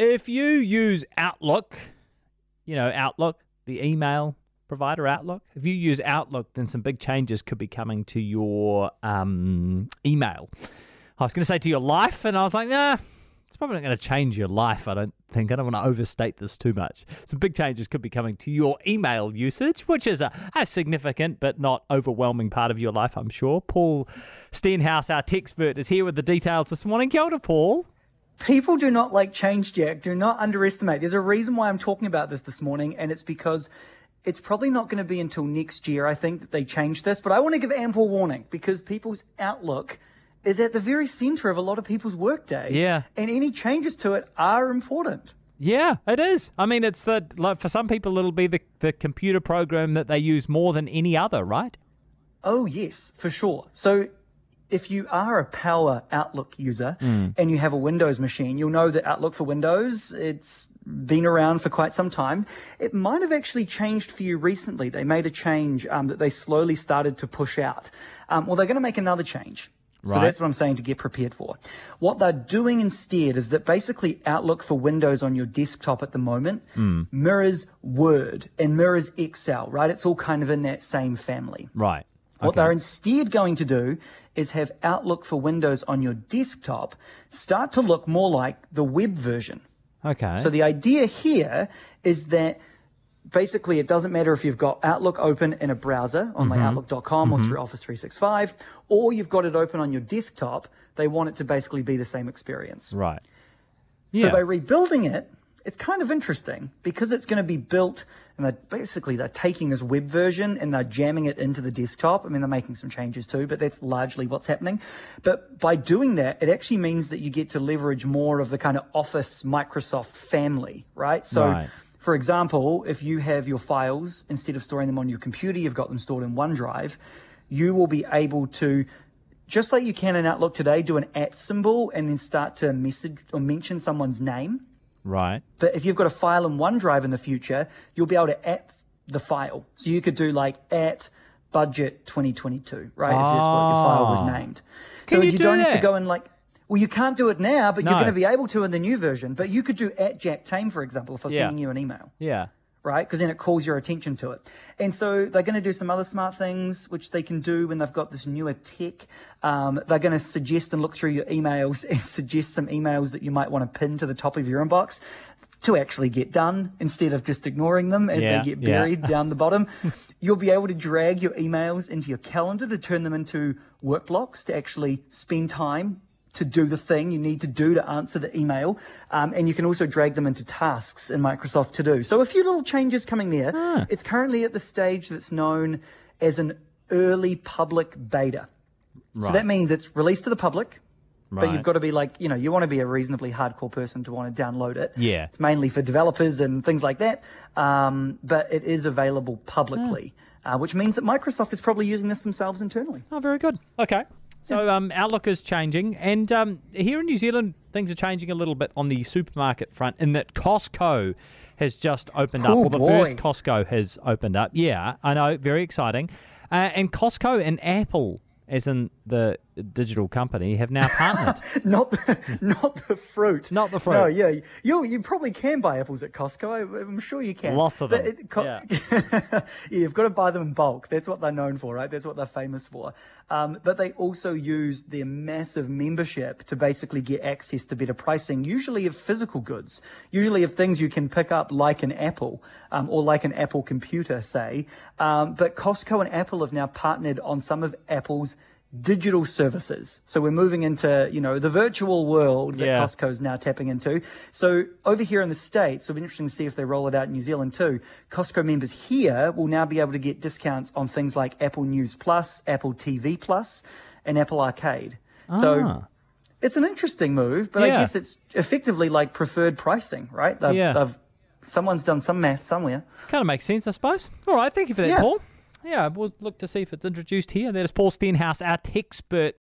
If you use Outlook, you know, Outlook, the email provider Outlook, if you use Outlook, then some big changes could be coming to your um, email. I was going to say to your life, and I was like, nah, it's probably not going to change your life. I don't think. I don't want to overstate this too much. Some big changes could be coming to your email usage, which is a, a significant but not overwhelming part of your life, I'm sure. Paul Stenhouse, our tech expert, is here with the details this morning. Kia ora, Paul. People do not like change, Jack. Do not underestimate. There's a reason why I'm talking about this this morning, and it's because it's probably not going to be until next year, I think, that they change this. But I want to give ample warning because people's outlook is at the very center of a lot of people's workday. Yeah. And any changes to it are important. Yeah, it is. I mean, it's the like for some people it'll be the the computer program that they use more than any other, right? Oh yes, for sure. So if you are a Power Outlook user mm. and you have a Windows machine, you'll know that Outlook for Windows, it's been around for quite some time. It might have actually changed for you recently. They made a change um, that they slowly started to push out. Um, well, they're going to make another change. Right. So that's what I'm saying to get prepared for. What they're doing instead is that basically Outlook for Windows on your desktop at the moment mm. mirrors Word and mirrors Excel, right? It's all kind of in that same family. Right. Okay. What they're instead going to do is have Outlook for Windows on your desktop start to look more like the web version. Okay. So the idea here is that basically it doesn't matter if you've got Outlook open in a browser on mm-hmm. like outlook.com mm-hmm. or through Office 365 or you've got it open on your desktop, they want it to basically be the same experience. Right. Yeah. So by rebuilding it, it's kind of interesting because it's going to be built and they're basically they're taking this web version and they're jamming it into the desktop. I mean, they're making some changes too, but that's largely what's happening. But by doing that, it actually means that you get to leverage more of the kind of Office Microsoft family, right? So right for example, if you have your files, instead of storing them on your computer, you've got them stored in OneDrive, you will be able to, just like you can in Outlook today, do an at symbol and then start to message or mention someone's name. Right. But if you've got a file in OneDrive in the future, you'll be able to at the file. So you could do like at budget 2022, right? If that's what your file was ah. named. Can so you, you do not have to go and like well, you can't do it now, but no. you're going to be able to in the new version. But you could do at Jack Tame, for example, for yeah. sending you an email. Yeah. Right? Because then it calls your attention to it. And so they're going to do some other smart things, which they can do when they've got this newer tech. Um, they're going to suggest and look through your emails and suggest some emails that you might want to pin to the top of your inbox to actually get done instead of just ignoring them as yeah, they get buried yeah. down the bottom. You'll be able to drag your emails into your calendar to turn them into work blocks to actually spend time to do the thing you need to do to answer the email. Um, and you can also drag them into tasks in Microsoft To Do. So a few little changes coming there. Ah. It's currently at the stage that's known as an early public beta. Right. So that means it's released to the public. Right. But you've got to be like, you know, you want to be a reasonably hardcore person to want to download it. Yeah. It's mainly for developers and things like that. Um, but it is available publicly, uh, which means that Microsoft is probably using this themselves internally. Oh, very good. Okay. So um, Outlook is changing, and um, here in New Zealand, things are changing a little bit on the supermarket front. In that Costco has just opened up, or the boy. first Costco has opened up. Yeah, I know, very exciting. Uh, and Costco and Apple as in the digital company, have now partnered. not the not the fruit. Not the fruit. No, yeah, you you probably can buy apples at Costco. I'm sure you can. Lots of them. It, Co- yeah. yeah. you've got to buy them in bulk. That's what they're known for, right? That's what they're famous for. Um, but they also use their massive membership to basically get access to better pricing, usually of physical goods, usually of things you can pick up like an Apple um, or like an Apple computer, say. Um, but Costco and Apple have now partnered on some of Apple's digital services. So we're moving into, you know, the virtual world that yeah. Costco is now tapping into. So over here in the States, it'll be interesting to see if they roll it out in New Zealand too. Costco members here will now be able to get discounts on things like Apple News Plus, Apple TV Plus, and Apple Arcade. Ah. So it's an interesting move, but yeah. I guess it's effectively like preferred pricing, right? They've, yeah. They've, someone's done some math somewhere. Kind of makes sense, I suppose. All right, thank you for that, yeah. Paul. Yeah, we'll look to see if it's introduced here. That is Paul Stenhouse, our expert